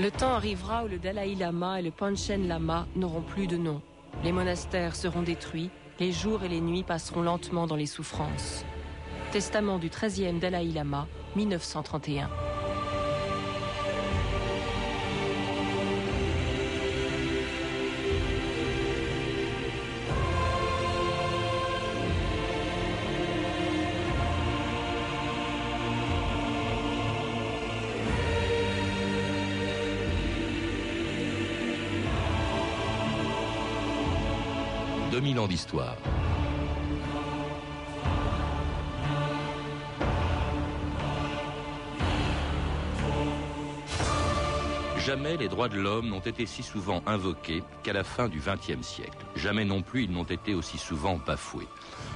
Le temps arrivera où le Dalai Lama et le Panchen Lama n'auront plus de nom. Les monastères seront détruits, les jours et les nuits passeront lentement dans les souffrances. Testament du 13e Dalai Lama, 1931. Jamais les droits de l'homme n'ont été si souvent invoqués qu'à la fin du XXe siècle. Jamais non plus ils n'ont été aussi souvent bafoués.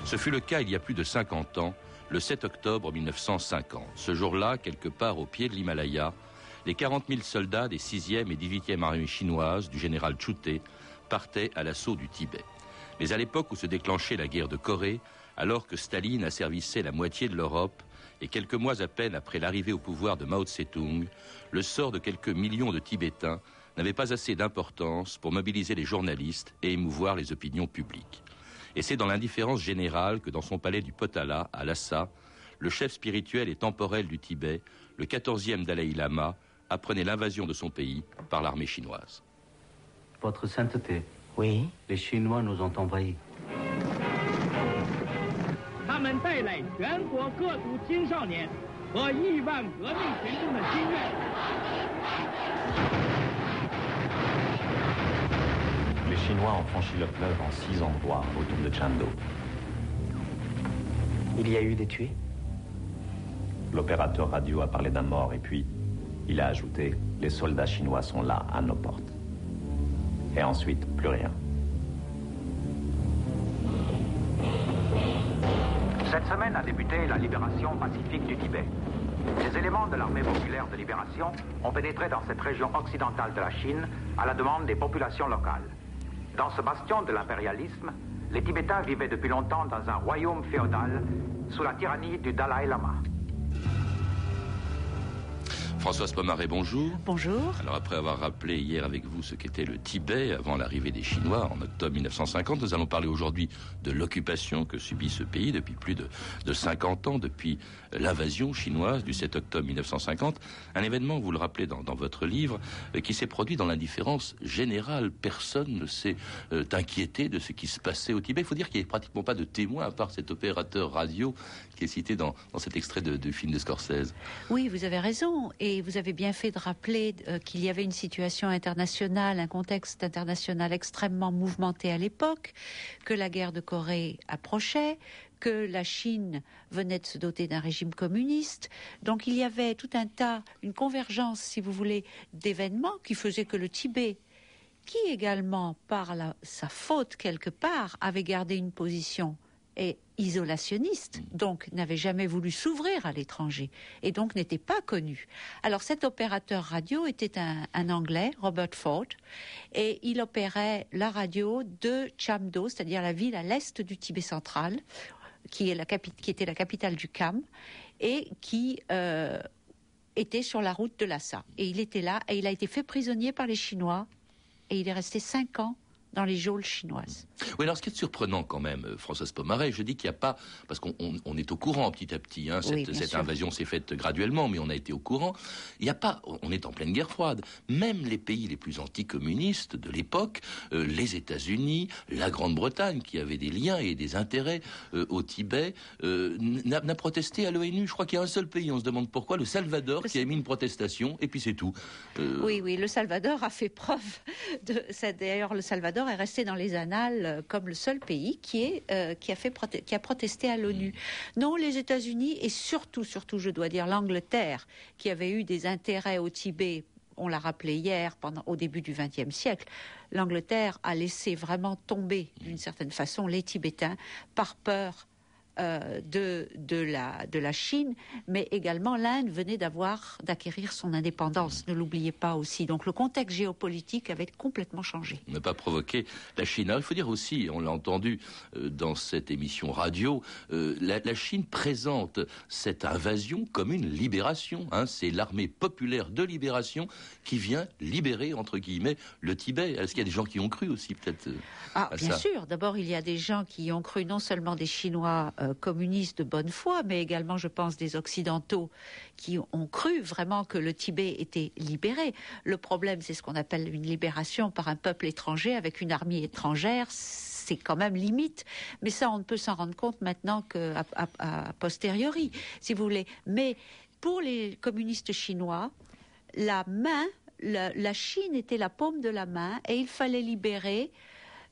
Ce fut le cas il y a plus de 50 ans, le 7 octobre 1950. Ce jour-là, quelque part au pied de l'Himalaya, les 40 000 soldats des 6e et 18e armées chinoises du général Chute partaient à l'assaut du Tibet. Mais à l'époque où se déclenchait la guerre de Corée, alors que Staline asservissait la moitié de l'Europe, et quelques mois à peine après l'arrivée au pouvoir de Mao Tse-tung, le sort de quelques millions de Tibétains n'avait pas assez d'importance pour mobiliser les journalistes et émouvoir les opinions publiques. Et c'est dans l'indifférence générale que dans son palais du Potala, à Lhasa, le chef spirituel et temporel du Tibet, le 14e Dalai Lama, apprenait l'invasion de son pays par l'armée chinoise. Votre sainteté, oui. Les Chinois nous ont envahis. Les Chinois ont franchi le fleuve en six endroits autour de Chando. Il y a eu des tués? L'opérateur radio a parlé d'un mort et puis il a ajouté Les soldats chinois sont là à nos portes. Et ensuite, plus rien. Cette semaine a débuté la libération pacifique du Tibet. Les éléments de l'armée populaire de libération ont pénétré dans cette région occidentale de la Chine à la demande des populations locales. Dans ce bastion de l'impérialisme, les Tibétains vivaient depuis longtemps dans un royaume féodal sous la tyrannie du Dalai Lama. Françoise Pomaré, bonjour. Bonjour. Alors après avoir rappelé hier avec vous ce qu'était le Tibet avant l'arrivée des Chinois en octobre 1950, nous allons parler aujourd'hui de l'occupation que subit ce pays depuis plus de, de 50 ans, depuis l'invasion chinoise du 7 octobre 1950. Un événement, vous le rappelez dans, dans votre livre, euh, qui s'est produit dans l'indifférence générale. Personne ne s'est euh, inquiété de ce qui se passait au Tibet. Il faut dire qu'il n'y a pratiquement pas de témoins à part cet opérateur radio qui est cité dans, cet extrait du film de Scorsese. Oui, vous avez raison. Et et vous avez bien fait de rappeler euh, qu'il y avait une situation internationale, un contexte international extrêmement mouvementé à l'époque, que la guerre de Corée approchait, que la Chine venait de se doter d'un régime communiste. Donc il y avait tout un tas, une convergence, si vous voulez, d'événements qui faisaient que le Tibet, qui également, par sa faute quelque part, avait gardé une position isolationniste, donc n'avait jamais voulu s'ouvrir à l'étranger et donc n'était pas connu. Alors cet opérateur radio était un, Anglais, Robert Ford, et il opérait la radio de Chamdo, c'est-à-dire la ville à l'est du Tibet central, qui, est la qui était la capitale du Kham, et qui euh, était sur la route de Lhasa. Et il était là, et il a été fait prisonnier par les Chinois, et il est resté cinq ans dans les geôles chinoises. Oui, alors ce qui est surprenant quand même, euh, Françoise Pomaret, je dis qu'il n'y a pas, parce qu'on on, est au courant petit à petit, hein, cette, cette invasion s'est faite graduellement, mais on a été au courant. Il n'y a pas, on est en pleine guerre froide. Même les pays les plus anticommunistes de l'époque, euh, les États-Unis, la Grande-Bretagne, qui avait des liens et des intérêts euh, au Tibet, n'a protesté à l'ONU. Je crois qu'il y a un seul pays, on se demande pourquoi, le Salvador, qui a émis une protestation, et puis c'est tout. Oui, oui, le Salvador a fait preuve de. D'ailleurs, le Salvador est resté dans les annales euh, comme le seul pays qui, est, euh, qui, a, fait qui a protesté à l'ONU. Non, les États-Unis et surtout, surtout, je dois dire, l'Angleterre, qui avait eu des intérêts au Tibet on l'a rappelé hier, pendant, au début du XXe siècle, l'Angleterre a laissé vraiment tomber, d'une certaine façon, les Tibétains par peur euh, de, de, la, de la Chine, mais également l'Inde venait d'avoir, d'acquérir son indépendance. Ne l'oubliez pas aussi. Donc le contexte géopolitique avait complètement changé. Ne pas provoquer la Chine. Alors, il faut dire aussi, on l'a entendu euh, dans cette émission radio, euh, la, la, Chine présente cette invasion comme une libération. Hein. C'est l'armée populaire de libération qui vient libérer, entre guillemets, le Tibet. Est-ce qu'il y a des gens qui ont cru aussi, peut-être Ah, bien sûr. D'abord, il y a des gens qui ont cru, non seulement des Chinois euh, communistes de bonne foi, mais également, je pense, des Occidentaux qui ont cru vraiment que le Tibet était libéré. Le problème, c'est ce qu'on appelle une libération par un peuple étranger avec une armée étrangère. C'est quand même limite, mais ça, on ne peut s'en rendre compte maintenant qu'à à, posteriori, si vous voulez. Mais pour les communistes chinois, la main, la Chine était la paume de la main et il fallait libérer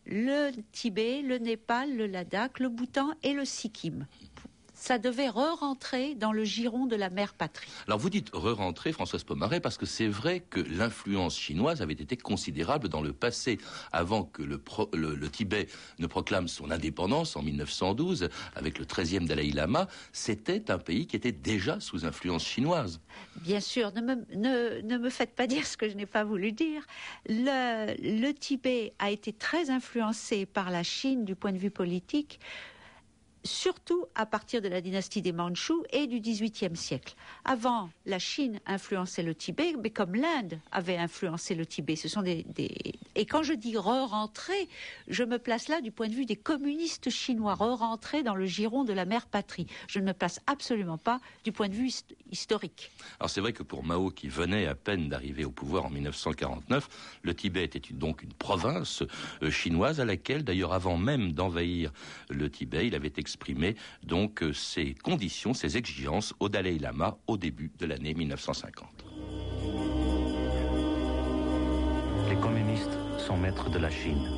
le Tibet, le Népal, le Ladakh, le Bhoutan et le Sikkim ça devait re-rentrer dans le giron de la mère patrie. Alors vous dites re-rentrer, Françoise Pomaret, parce que c'est vrai que l'influence chinoise avait été considérable dans le passé, avant que le, le, Tibet ne proclame son indépendance en 1912, avec le 13e Dalai Lama, c'était un pays qui était déjà sous influence chinoise. Bien sûr, ne me, ne, ne me faites pas dire ce que je n'ai pas voulu dire. Le, le Tibet a été très influencé par la Chine du point de vue politique surtout à partir de la dynastie des Mandchous et du XVIIIe siècle. Avant, la Chine influençait le Tibet, mais comme l'Inde avait influencé le Tibet. Ce sont des, Et quand je dis re-rentrer, je me place là du point de vue des communistes chinois, re-rentrer dans le giron de la mère patrie. Je ne me place absolument pas du point de vue historique. Alors c'est vrai que pour Mao, qui venait à peine d'arriver au pouvoir en 1949, le Tibet était donc une province euh, chinoise à laquelle, d'ailleurs, avant même d'envahir le Tibet, il avait exprimer donc euh, ces conditions, ces exigences au Dalai Lama au début de l'année 1950. Les communistes sont maîtres de la Chine.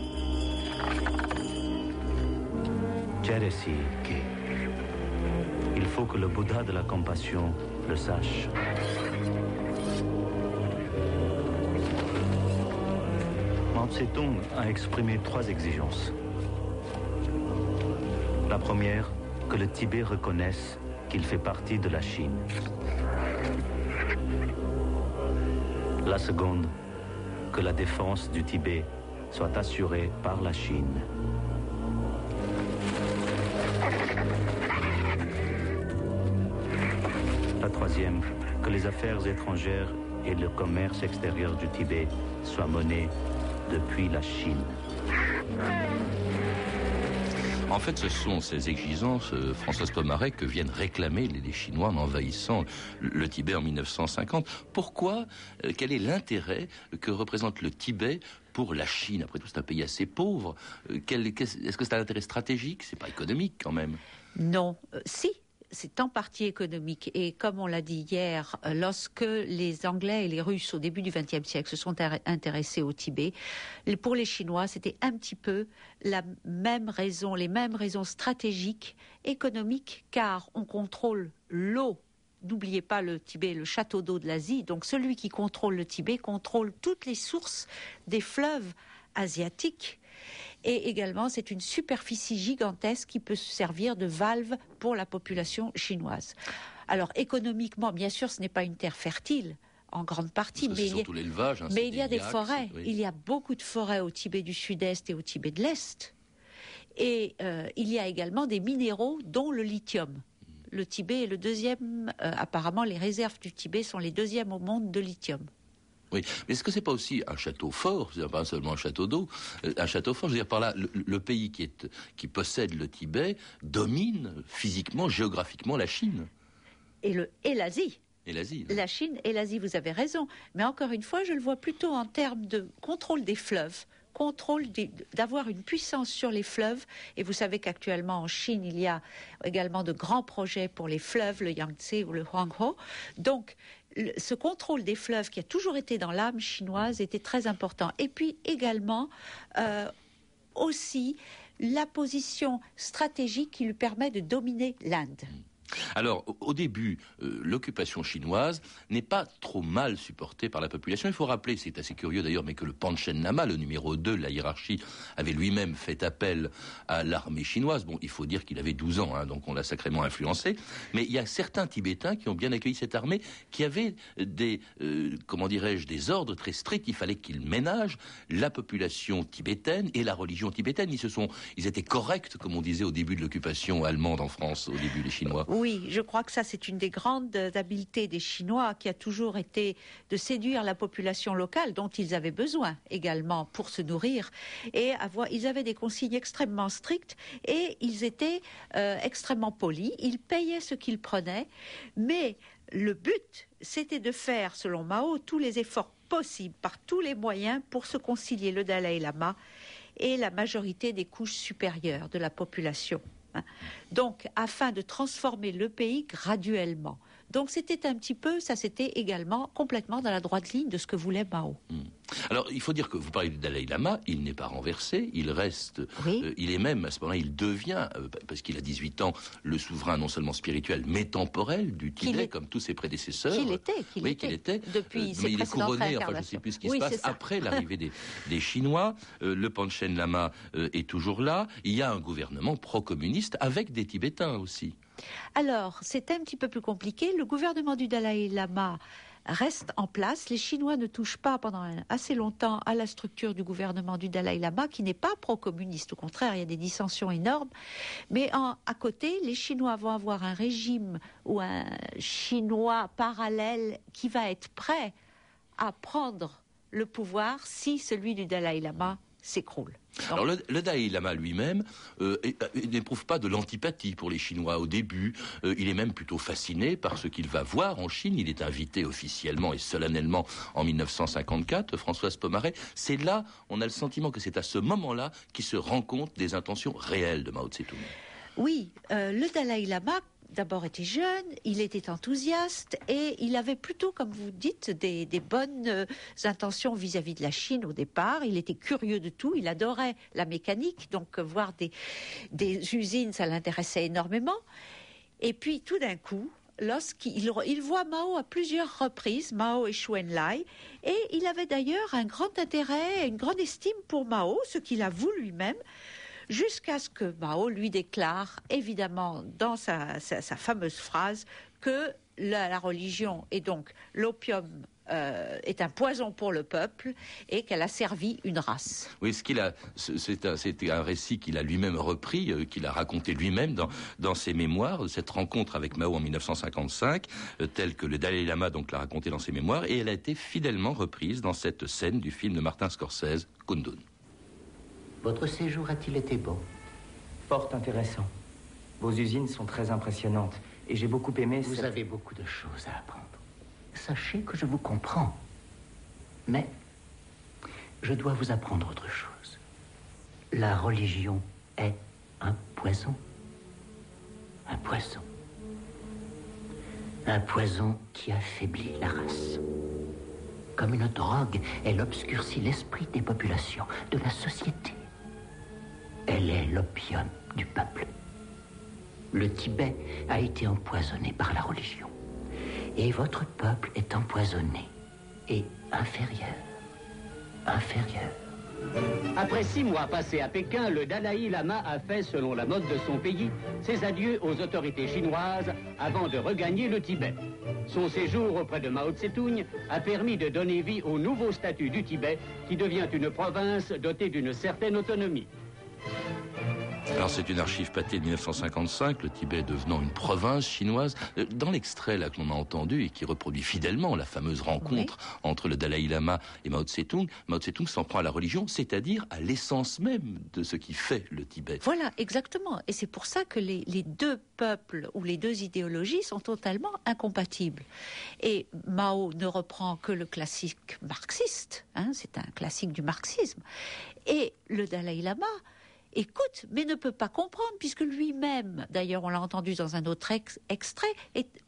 Il faut que le Bouddha de la compassion le sache. Mao Tse-tung a exprimé trois exigences. La première, que le Tibet reconnaisse qu'il fait partie de la Chine. La seconde, que la défense du Tibet soit assurée par la Chine. La troisième, que les affaires étrangères et le commerce extérieur du Tibet soient menés depuis la Chine. En fait, ce sont ces exigences, euh, Françoise Pomaret, que viennent réclamer les, Chinois en envahissant le, Tibet en 1950. Pourquoi euh, Quel est l'intérêt que représente le Tibet pour la Chine? Après tout, c'est un pays assez pauvre. Euh, est-ce que c'est un intérêt stratégique? C'est pas économique quand même. Non, si, c'est en partie économique. Et comme on l'a dit hier, euh, lorsque les Anglais et les Russes, au début du XXe siècle, se sont intéressés au Tibet, pour les Chinois, c'était un petit peu la même raison, les mêmes raisons stratégiques, économiques, car on contrôle l'eau n'oubliez pas le Tibet, le château d'eau de l'Asie. Donc celui qui contrôle le Tibet contrôle toutes les sources des fleuves asiatiques. Et également, c'est une superficie gigantesque qui peut servir de valve pour la population chinoise. Alors économiquement, bien sûr, ce n'est pas une terre fertile en grande partie, mais, il y, a, hein, mais il y a des forêts. Il y a beaucoup de forêts au Tibet du Sud-Est et au Tibet de l'Est. Et euh, il y a également des minéraux, dont le lithium. Le Tibet est le deuxième, euh, apparemment les réserves du Tibet sont les deuxièmes au monde de lithium. Oui, mais est-ce que c'est pas aussi un château fort, c'est pas seulement un château d'eau, euh, un château fort, je veux dire par là, le, pays qui, est, qui possède le Tibet domine physiquement, géographiquement la Chine. Et le et l'Asie. Et l'Asie. La Chine et l'Asie, vous avez raison. Mais encore une fois, je le vois plutôt en termes de contrôle des fleuves, contrôle d'avoir une puissance sur les fleuves. Et vous savez qu'actuellement en Chine, il y a également de grands projets pour les fleuves, le Yangtze ou le Huanghe. Donc, ce contrôle des fleuves qui a toujours été dans l'âme chinoise était très important. Et puis également euh, aussi la position stratégique qui lui permet de dominer l'Inde. Alors, au début, euh, l'occupation chinoise n'est pas trop mal supportée par la population. Il faut rappeler, c'est assez curieux d'ailleurs, mais que le Panchen Lama, le numéro 2 de la hiérarchie, avait lui-même fait appel à l'armée chinoise. Bon, il faut dire qu'il avait 12 ans, hein, donc on l'a sacrément influencé. Mais il y a certains Tibétains qui ont bien accueilli cette armée, qui avaient des, euh, comment dirais-je, des ordres très stricts. Il fallait qu'ils ménagent la population tibétaine et la religion tibétaine. Ils se sont, ils étaient corrects, comme on disait au début de l'occupation allemande en France, au début les Chinois. Je crois que ça c'est une des grandes habiletés des Chinois qui a toujours été de séduire la population locale dont ils avaient besoin également pour se nourrir et ils avaient des consignes extrêmement strictes et ils étaient euh, extrêmement polis, ils payaient ce qu'ils prenaient mais le but c'était de faire selon Mao tous les efforts possibles par tous les moyens pour se concilier le Dalai Lama et la majorité des couches supérieures de la population. Hein. Donc, afin de transformer le pays graduellement. Donc, c'était un petit peu, ça c'était également complètement dans la droite ligne de ce que voulait Mao. Hmm. Alors, il faut dire que vous parlez du Dalai Lama, il n'est pas renversé, il reste, euh, il est même, à ce moment-là, il devient, euh, parce qu'il a 18 ans, le souverain non seulement spirituel, mais temporel du Tibet, comme tous ses prédécesseurs. Qu'il était, qu'il oui, était. Depuis euh, mais il est couronné, enfin, je ne sais plus ce qui se passe, après l'arrivée des, des, Chinois. le Panchen Lama est toujours là. Il y a un gouvernement pro-communiste avec des Tibétains aussi. Alors, c'est un petit peu plus compliqué. Le gouvernement du Dalai Lama reste en place. Les Chinois ne touchent pas pendant assez longtemps à la structure du gouvernement du Dalai Lama, qui n'est pas pro-communiste. Au contraire, il y a des dissensions énormes. Mais à côté, les Chinois vont avoir un régime ou un Chinois parallèle qui va être prêt à prendre le pouvoir si celui du Dalai Lama s'écroule. Alors le, Dalai Lama lui-même euh, euh, n'éprouve pas de l'antipathie pour les Chinois au début. Euh, il est même plutôt fasciné par ce qu'il va voir en Chine. Il est invité officiellement et solennellement en 1954, Françoise Pomaret. C'est là, on a le sentiment que c'est à ce moment-là qu'il se rend compte des intentions réelles de Mao Tse-tung. Oui, le Dalai Lama d'abord était jeune, il était enthousiaste et il avait plutôt, comme vous dites, des, bonnes euh, intentions vis-à-vis de la Chine au départ. Il était curieux de tout, il adorait la mécanique, donc euh, voir des, usines, ça l'intéressait énormément. Et puis tout d'un coup, lorsqu'il il voit Mao à plusieurs reprises, Mao et Enlai, et il avait d'ailleurs un grand intérêt, une grande estime pour Mao, ce qu'il avoue lui-même jusqu'à ce que Mao lui déclare, évidemment, dans sa, fameuse phrase, que la, religion et donc l'opium euh, est un poison pour le peuple et qu'elle a servi une race. Oui, ce a, c'était un, récit qu'il a lui-même repris, euh, qu'il a raconté lui-même dans, ses mémoires, cette rencontre avec Mao en 1955, euh, telle que le Dalai Lama donc l'a raconté dans ses mémoires, et elle a été fidèlement reprise dans cette scène du film de Martin Scorsese, Kundun. Votre séjour a-t-il été bon Fort intéressant. Vos usines sont très impressionnantes et j'ai beaucoup aimé. Vous avez beaucoup de choses à apprendre. Sachez que je vous comprends. Mais je dois vous apprendre autre chose. La religion est un poison. Un poison. Un poison qui affaiblit la race. Comme une drogue, elle obscurcit l'esprit des populations, de la société. Elle est l'opium du peuple. Le Tibet a été empoisonné par la religion. Et votre peuple est empoisonné et inférieur. Inférieur. Après six mois passés à Pékin, le Dalai Lama a fait, selon la mode de son pays, ses adieux aux autorités chinoises avant de regagner le Tibet. Son séjour auprès de Mao Tse-tung a permis de donner vie au nouveau statut du Tibet qui devient une province dotée d'une certaine autonomie. Alors c'est une archive pâtée de 1955, le Tibet devenant une province chinoise. Euh, dans l'extrait là que l'on a entendu et qui reproduit fidèlement la fameuse rencontre entre le Dalai Lama et Mao Tse-tung, Mao Tse-tung s'en prend à la religion, c'est-à-dire à, l'essence même de ce qui fait le Tibet. Voilà, exactement. Et c'est pour ça que les, deux peuples ou les deux idéologies sont totalement incompatibles. Et Mao ne reprend que le classique marxiste, hein, c'est un classique du marxisme. Et le Dalai Lama écoute, mais ne peut pas comprendre, puisque lui-même, d'ailleurs on l'a entendu dans un autre extrait,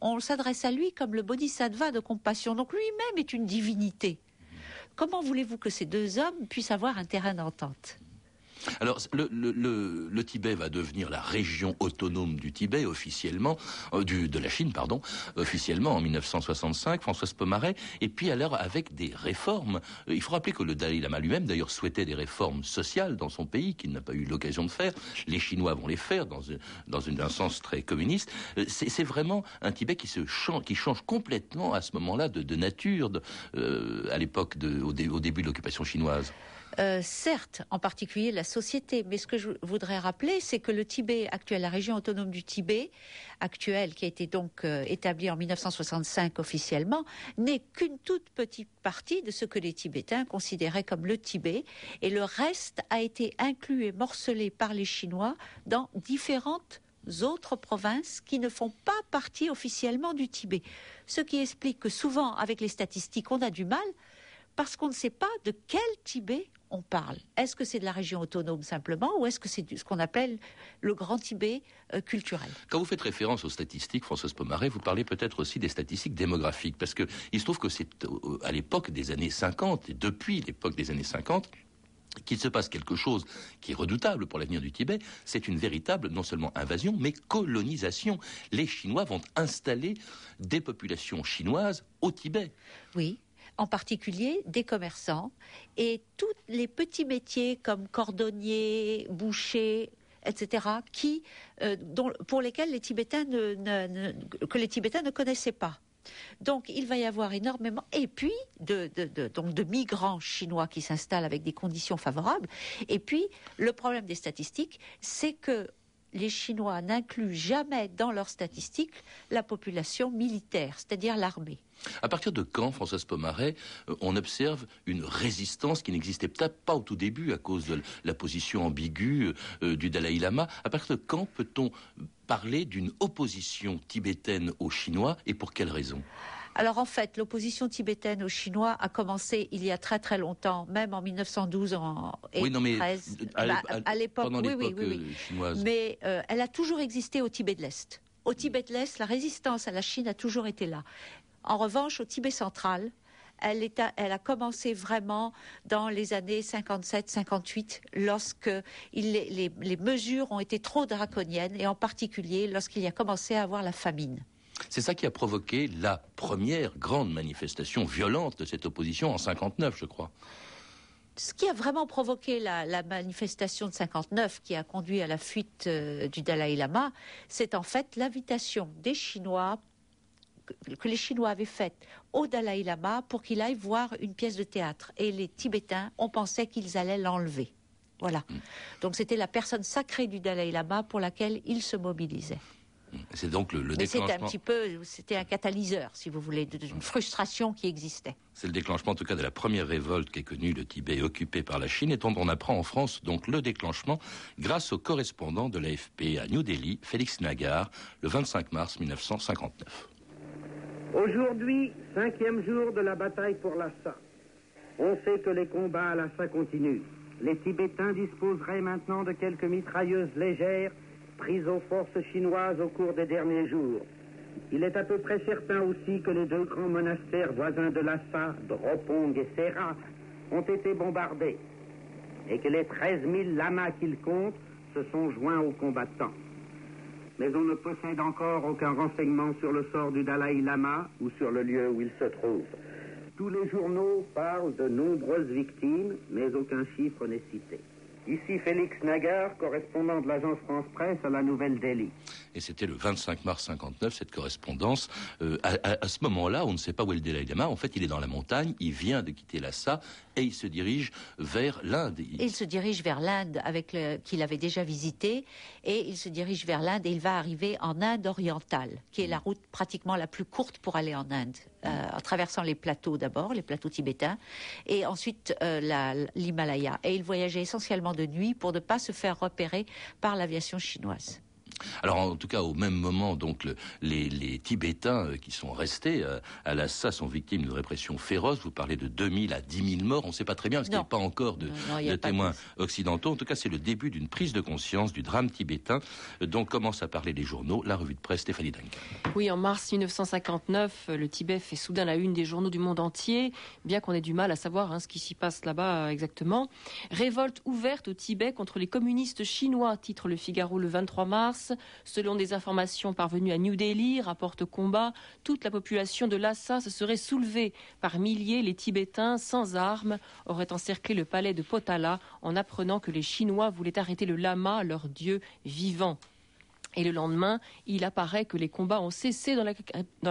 on s'adresse à lui comme le bodhisattva de compassion. Donc lui-même est une divinité. Comment voulez-vous que ces deux hommes puissent avoir un terrain d'entente? Alors, le, Tibet va devenir la région autonome du Tibet officiellement, euh, du, de la Chine, pardon, officiellement en 1965, Françoise Pomaret, et puis alors avec des réformes. Euh, il faut rappeler que le Dalai Lama lui-même, d'ailleurs, souhaitait des réformes sociales dans son pays, qu'il n'a pas eu l'occasion de faire. Les Chinois vont les faire dans, dans un sens très communiste. Euh, c'est vraiment un Tibet qui, se change, qui change complètement à ce moment-là de, nature, à l'époque, au, au début de l'occupation chinoise. Euh, certes, en particulier la société, mais ce que je voudrais rappeler, c'est que le Tibet actuel, la région autonome du Tibet actuelle, qui a été donc euh, établie en 1965 officiellement, n'est qu'une toute petite partie de ce que les Tibétains considéraient comme le Tibet, et le reste a été inclus et morcelé par les Chinois dans différentes autres provinces qui ne font pas partie officiellement du Tibet. Ce qui explique que souvent, avec les statistiques, on a du mal parce qu'on ne sait pas de quel Tibet on parle. Est-ce que c'est de la région autonome simplement ou est-ce que c'est ce qu'on appelle le Grand Tibet euh, culturel? Quand vous faites référence aux statistiques, Françoise Pomaré, vous parlez peut-être aussi des statistiques démographiques parce que il se trouve que c'est euh, à l'époque des années 50 et depuis l'époque des années 50 qu'il se passe quelque chose qui est redoutable pour l'avenir du Tibet, c'est une véritable non seulement invasion, mais colonisation. Les Chinois vont installer des populations chinoises au Tibet. Oui, en particulier des commerçants et tous les petits métiers comme cordonnier, boucher, etc., qui, euh, pour lesquels les Tibétains ne, que les Tibétains ne connaissaient pas. Donc il va y avoir énormément, et puis de, donc de migrants chinois qui s'installent avec des conditions favorables. Et puis le problème des statistiques, c'est que les Chinois n'incluent jamais dans leurs statistiques la population militaire, c'est-à-dire l'armée. À partir de quand, Françoise Pomaret, euh, on observe une résistance qui n'existait peut-être pas au tout début à cause de la position ambiguë euh, du Dalai Lama? À partir de quand peut-on parler d'une opposition tibétaine aux Chinois et pour quelles raisons alors en fait, l'opposition tibétaine aux Chinois a commencé il y a très très longtemps, même en 1912 en, et oui, non, mais À, l'époque, oui, oui, oui, chinoise. Mais euh, elle a toujours existé au Tibet de l'Est. Au Tibet de l'Est, la résistance à la Chine a toujours été là. En revanche, au Tibet central, elle, a, commencé vraiment dans les années 57-58, lorsque les, mesures ont été trop draconiennes, et en particulier lorsqu'il y a commencé à avoir la famine. C'est ça qui a provoqué la première grande manifestation violente de cette opposition en 59, je crois. Ce qui a vraiment provoqué la, manifestation de 59, qui a conduit à la fuite euh, du Dalai Lama, c'est en fait l'invitation des Chinois que les Chinois avaient faite au Dalai Lama pour qu'il aille voir une pièce de théâtre. Et les Tibétains, on pensait qu'ils allaient l'enlever. Voilà. Mm. Donc c'était la personne sacrée du Dalai Lama pour laquelle ils se mobilisaient. Mm. C'est donc le, Mais c'était un petit peu, c'était un catalyseur, si vous voulez, d'une frustration qui existait. C'est le déclenchement, en tout cas, de la première révolte qui est connue le Tibet occupé par la Chine, et on apprend en France donc le déclenchement grâce au correspondant de l'AFP à New Delhi, Félix Nagar, le 25 mars 1959. Aujourd'hui, cinquième jour de la bataille pour Lhasa. On sait que les combats à Lhasa continuent. Les Tibétains disposeraient maintenant de quelques mitrailleuses légères prises aux forces chinoises au cours des derniers jours. Il est à peu près certain aussi que les deux grands monastères voisins de Lhasa, Dropong et Sera, ont été bombardés et que les 13 000 lamas qu'ils comptent se sont joints aux combattants mais on ne possède encore aucun renseignement sur le sort du Dalai Lama ou sur le lieu où il se trouve. Tous les journaux parlent de nombreuses victimes, mais aucun chiffre n'est cité. Ici Félix Nagar, correspondant de l'agence France Presse à la Nouvelle-Delhi. Et c'était le 25 mars 59, cette correspondance. Euh, à, ce moment-là, on ne sait pas où est le Dalai Lama. En fait, il est dans la montagne, il vient de quitter Lhasa et il se dirige vers l'Inde. Il... se dirige vers l'Inde avec qu'il avait déjà visité et il se dirige vers l'Inde et il va arriver en Inde orientale, qui est la route pratiquement la plus courte pour aller en Inde, euh, en traversant les plateaux d'abord, les plateaux tibétains, et ensuite euh, l'Himalaya. Et il voyageait essentiellement de nuit pour ne pas se faire repérer par l'aviation chinoise. Alors en tout cas, au même moment, donc les, Tibétains euh, qui sont restés euh, à Lhasa sont victimes d'une répression féroce. Vous parlez de 2000 à 10 000 morts. On ne sait pas très bien parce qu'il n'y a pas encore de, témoins occidentaux. En tout cas, c'est le début d'une prise de conscience du drame tibétain dont commencent à parler les journaux. La revue de presse Stéphanie Duncan. Oui, en mars 1959, le Tibet fait soudain la une des journaux du monde entier, bien qu'on ait du mal à savoir hein, ce qui s'y passe là-bas euh, exactement. Révolte ouverte au Tibet contre les communistes chinois, titre le Figaro le 23 mars. Selon des informations parvenues à New Delhi, rapporte Combat, toute la population de Lhasa se serait soulevée. Par milliers, les Tibétains, sans armes, auraient encerclé le palais de Potala en apprenant que les Chinois voulaient arrêter le lama, leur dieu vivant. Et le lendemain, il apparaît que les combats ont cessé dans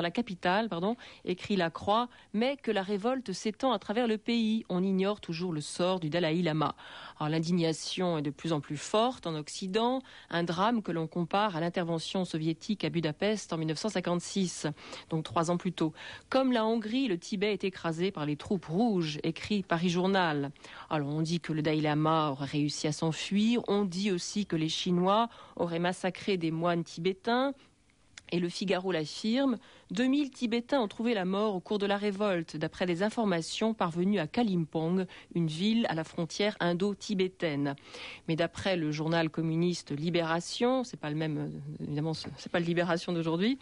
la, capitale, pardon, écrit la Croix, mais que la révolte s'étend à travers le pays. On ignore toujours le sort du Dalai Lama. Alors l'indignation est de plus en plus forte en Occident, un drame que l'on compare à l'intervention soviétique à Budapest en 1956, donc trois ans plus tôt. Comme la Hongrie, le Tibet est écrasé par les troupes rouges, écrit Paris Journal. Alors on dit que le Dalai Lama aurait réussi à s'enfuir, on dit aussi que les Chinois auraient massacré des moines tibétains. Et le Figaro l'affirme, 2000 Tibétains ont trouvé la mort au cours de la révolte, d'après des informations parvenues à Kalimpong, une ville à la frontière indo-tibétaine. Mais d'après le journal communiste Libération, c'est pas le même, euh, évidemment, c'est pas le Libération d'aujourd'hui,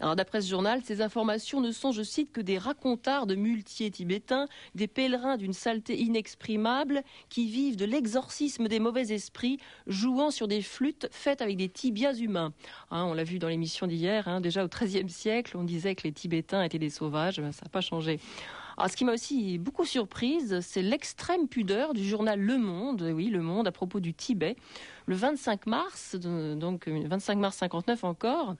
alors d'après ce journal, ces informations ne sont, je cite, que des racontards de muletiers tibétains, des pèlerins d'une saleté inexprimable qui vivent de l'exorcisme des mauvais esprits, jouant sur des flûtes faites avec des tibias humains. Hein, on l'a vu dans l'émission d'hier, hein, déjà au XIIIe siècle, on disait que les Tibétains étaient des sauvages, ben, ça n'a pas changé. Alors, ce qui m'a aussi beaucoup surprise, c'est l'extrême pudeur du journal Le Monde, oui, Le Monde, à propos du Tibet. Le 25 mars, donc 25 mars 59 encore,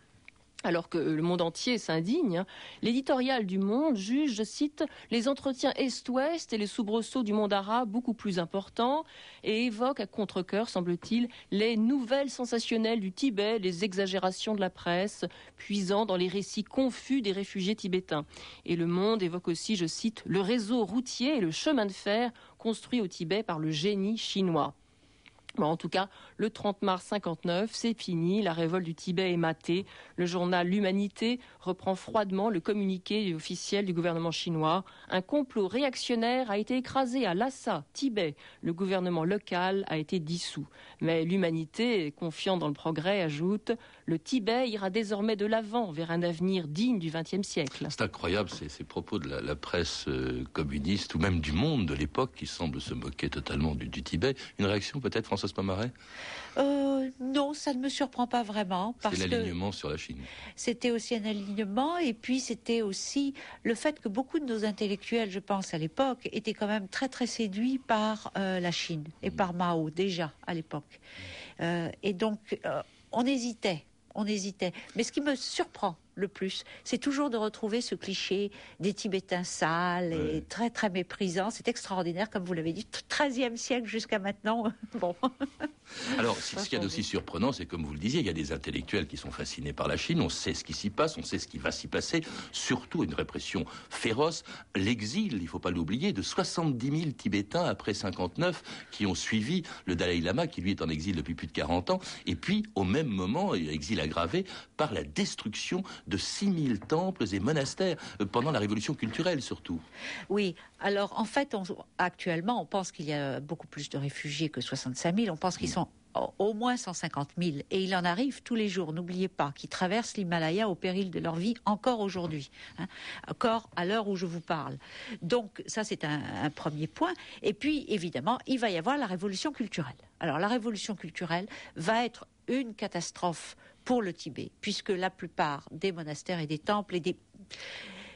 alors que le monde entier s'indigne, hein. l'éditorial du Monde juge, je cite, les entretiens Est-Ouest et les soubresauts du monde arabe beaucoup plus importants et évoque à contre-coeur, semble-t-il, les nouvelles sensationnelles du Tibet, les exagérations de la presse, puisant dans les récits confus des réfugiés tibétains. Et le Monde évoque aussi, je cite, le réseau routier et le chemin de fer construit au Tibet par le génie chinois en tout cas, le 30 mars 59, c'est fini, la révolte du Tibet est matée. Le journal L'Humanité reprend froidement le communiqué officiel du gouvernement chinois. Un complot réactionnaire a été écrasé à Lhasa, Tibet. Le gouvernement local a été dissous. Mais l'Humanité, confiant dans le progrès, ajoute le Tibet ira désormais de l'avant vers un avenir digne du XXe siècle. C'est incroyable ces, propos de la, presse euh, communiste ou même du monde de l'époque qui semble se moquer totalement du, Tibet. Une réaction peut-être, Françoise Pomaret euh, Non, ça ne me surprend pas vraiment. C'est l'alignement sur la Chine. C'était aussi un alignement et puis c'était aussi le fait que beaucoup de nos intellectuels, je pense à l'époque, étaient quand même très très séduits par euh, la Chine et mm. par Mao déjà à l'époque. et donc on hésitait on hésitait. Mais ce qui me surprend le plus, c'est toujours de retrouver ce cliché des Tibétains sales et très très méprisants. C'est extraordinaire, comme vous l'avez dit, 13e siècle jusqu'à maintenant. bon. Alors, ce qu'il y a d'aussi surprenant, c'est comme vous le disiez, il y a des intellectuels qui sont fascinés par la Chine. On sait ce qui s'y passe, on sait ce qui va s'y passer. Surtout une répression féroce, l'exil, il ne faut pas l'oublier, de 70 000 Tibétains après 59 qui ont suivi le Dalai Lama, qui lui est en exil depuis plus de 40 ans. Et puis, au même moment, exil aggravé par la destruction de 6000 temples et monastères euh, pendant la révolution culturelle surtout. Oui, alors en fait, actuellement, on pense qu'il y a beaucoup plus de réfugiés que 65 000. On pense qu'ils mm. sont au moins 150 000. Et il en arrive tous les jours, n'oubliez pas, qui traversent l'Himalaya au péril de leur vie encore aujourd'hui, hein, encore à l'heure où je vous parle. Donc ça, c'est un, premier point. Et puis, évidemment, il va y avoir la révolution culturelle. Alors la révolution culturelle va être une catastrophe pour le Tibet, puisque la plupart des monastères et des temples et des,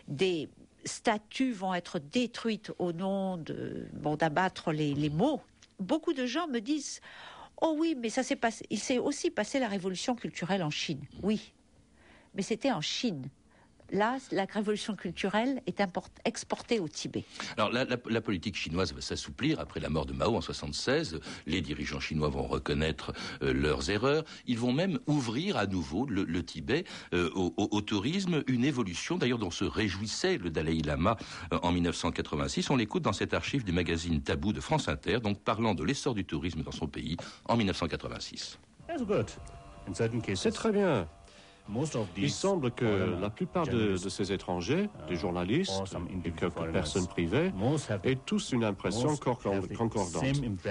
des statues vont être détruites au nom de bon d'abattre les, les mots. Beaucoup de gens me disent Oh oui, mais ça s'est passé. Il s'est aussi passé la révolution culturelle en Chine. Oui, mais c'était en Chine là, la révolution culturelle est exportée au Tibet. Alors, la, politique chinoise va s'assouplir après la mort de Mao en 76. Les dirigeants chinois vont reconnaître euh, leurs erreurs. Ils vont même ouvrir à nouveau le, Tibet euh, au, tourisme, une évolution d'ailleurs dont se réjouissait le Dalai Lama euh, en 1986. On l'écoute dans cette archive du magazine Tabou de France Inter, donc parlant de l'essor du tourisme dans son pays en 1986. C'est très bien. Il semble que la plupart de, de ces étrangers, des journalistes et quelques personnes privées, aient tous une impression concordante,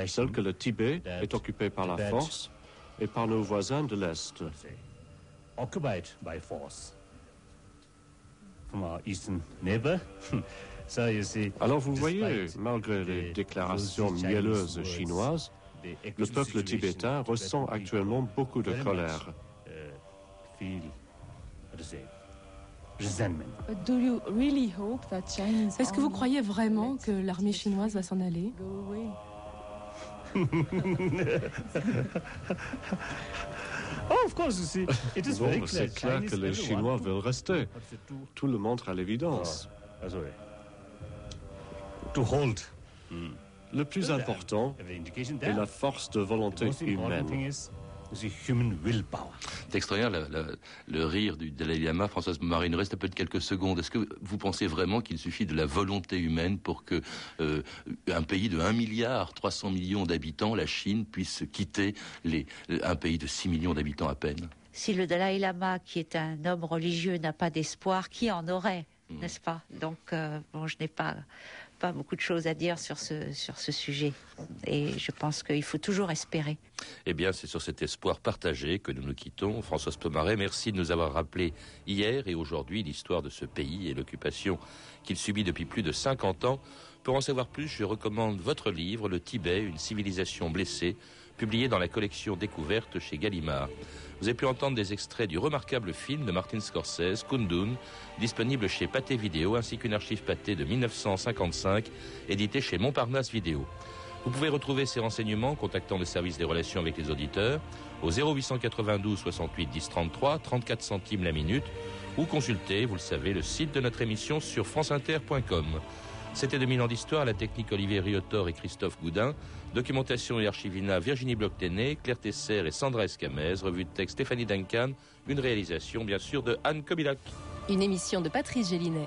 celle que le Tibet est occupé par la force et par nos voisins de l'Est. Alors vous voyez, malgré les déclarations mielleuses chinoises, le peuple tibétain ressent actuellement beaucoup de colère. Est-ce que vous croyez vraiment que l'armée chinoise va s'en aller Bon, c'est clair que les Chinois veulent rester. Tout le montre à l'évidence. Le plus important est la force de volonté humaine. C'est extraordinaire le rire du Dalai Lama, Françoise Marie. Il nous reste un peu de quelques secondes. Est-ce que vous pensez vraiment qu'il suffit de la volonté humaine pour que euh, un pays de 1 milliard 300 millions d'habitants, la Chine, puisse quitter les, un pays de 6 millions d'habitants à peine? Si le Dalai Lama, qui est un homme religieux, n'a pas d'espoir, qui en aurait mmh. N'est-ce pas? Donc, euh, bon, je n'ai pas pas beaucoup de choses à dire sur ce, sur ce sujet. Et je pense qu'il faut toujours espérer. Eh bien, c'est sur cet espoir partagé que nous nous quittons. Françoise Pomaret, merci de nous avoir rappelé hier et aujourd'hui l'histoire de ce pays et l'occupation qu'il subit depuis plus de 50 ans. Pour en savoir plus, je recommande votre livre, Le Tibet, une civilisation blessée, publié dans la collection Découverte chez Gallimard. Vous avez pu entendre des extraits du remarquable film de Martin Scorsese, Kundun, disponible chez Pathé Vidéo, ainsi qu'une archive Pathé de 1955, éditée chez Montparnasse Vidéo. Vous pouvez retrouver ces renseignements en contactant le service des relations avec les auditeurs au 0892 68 10 33, 34 centimes la minute, ou consulter, vous le savez, le site de notre émission sur franceinter.com. C'était 2000 ans d'histoire, la technique Olivier Riotor et Christophe Goudin, documentation et archivina Virginie Bloch-Téné, Claire Tesser et Sandra Escamez, revue de texte Stéphanie Duncan, une réalisation bien sûr de Anne Kobilac. Une émission de Patrice Gélinet.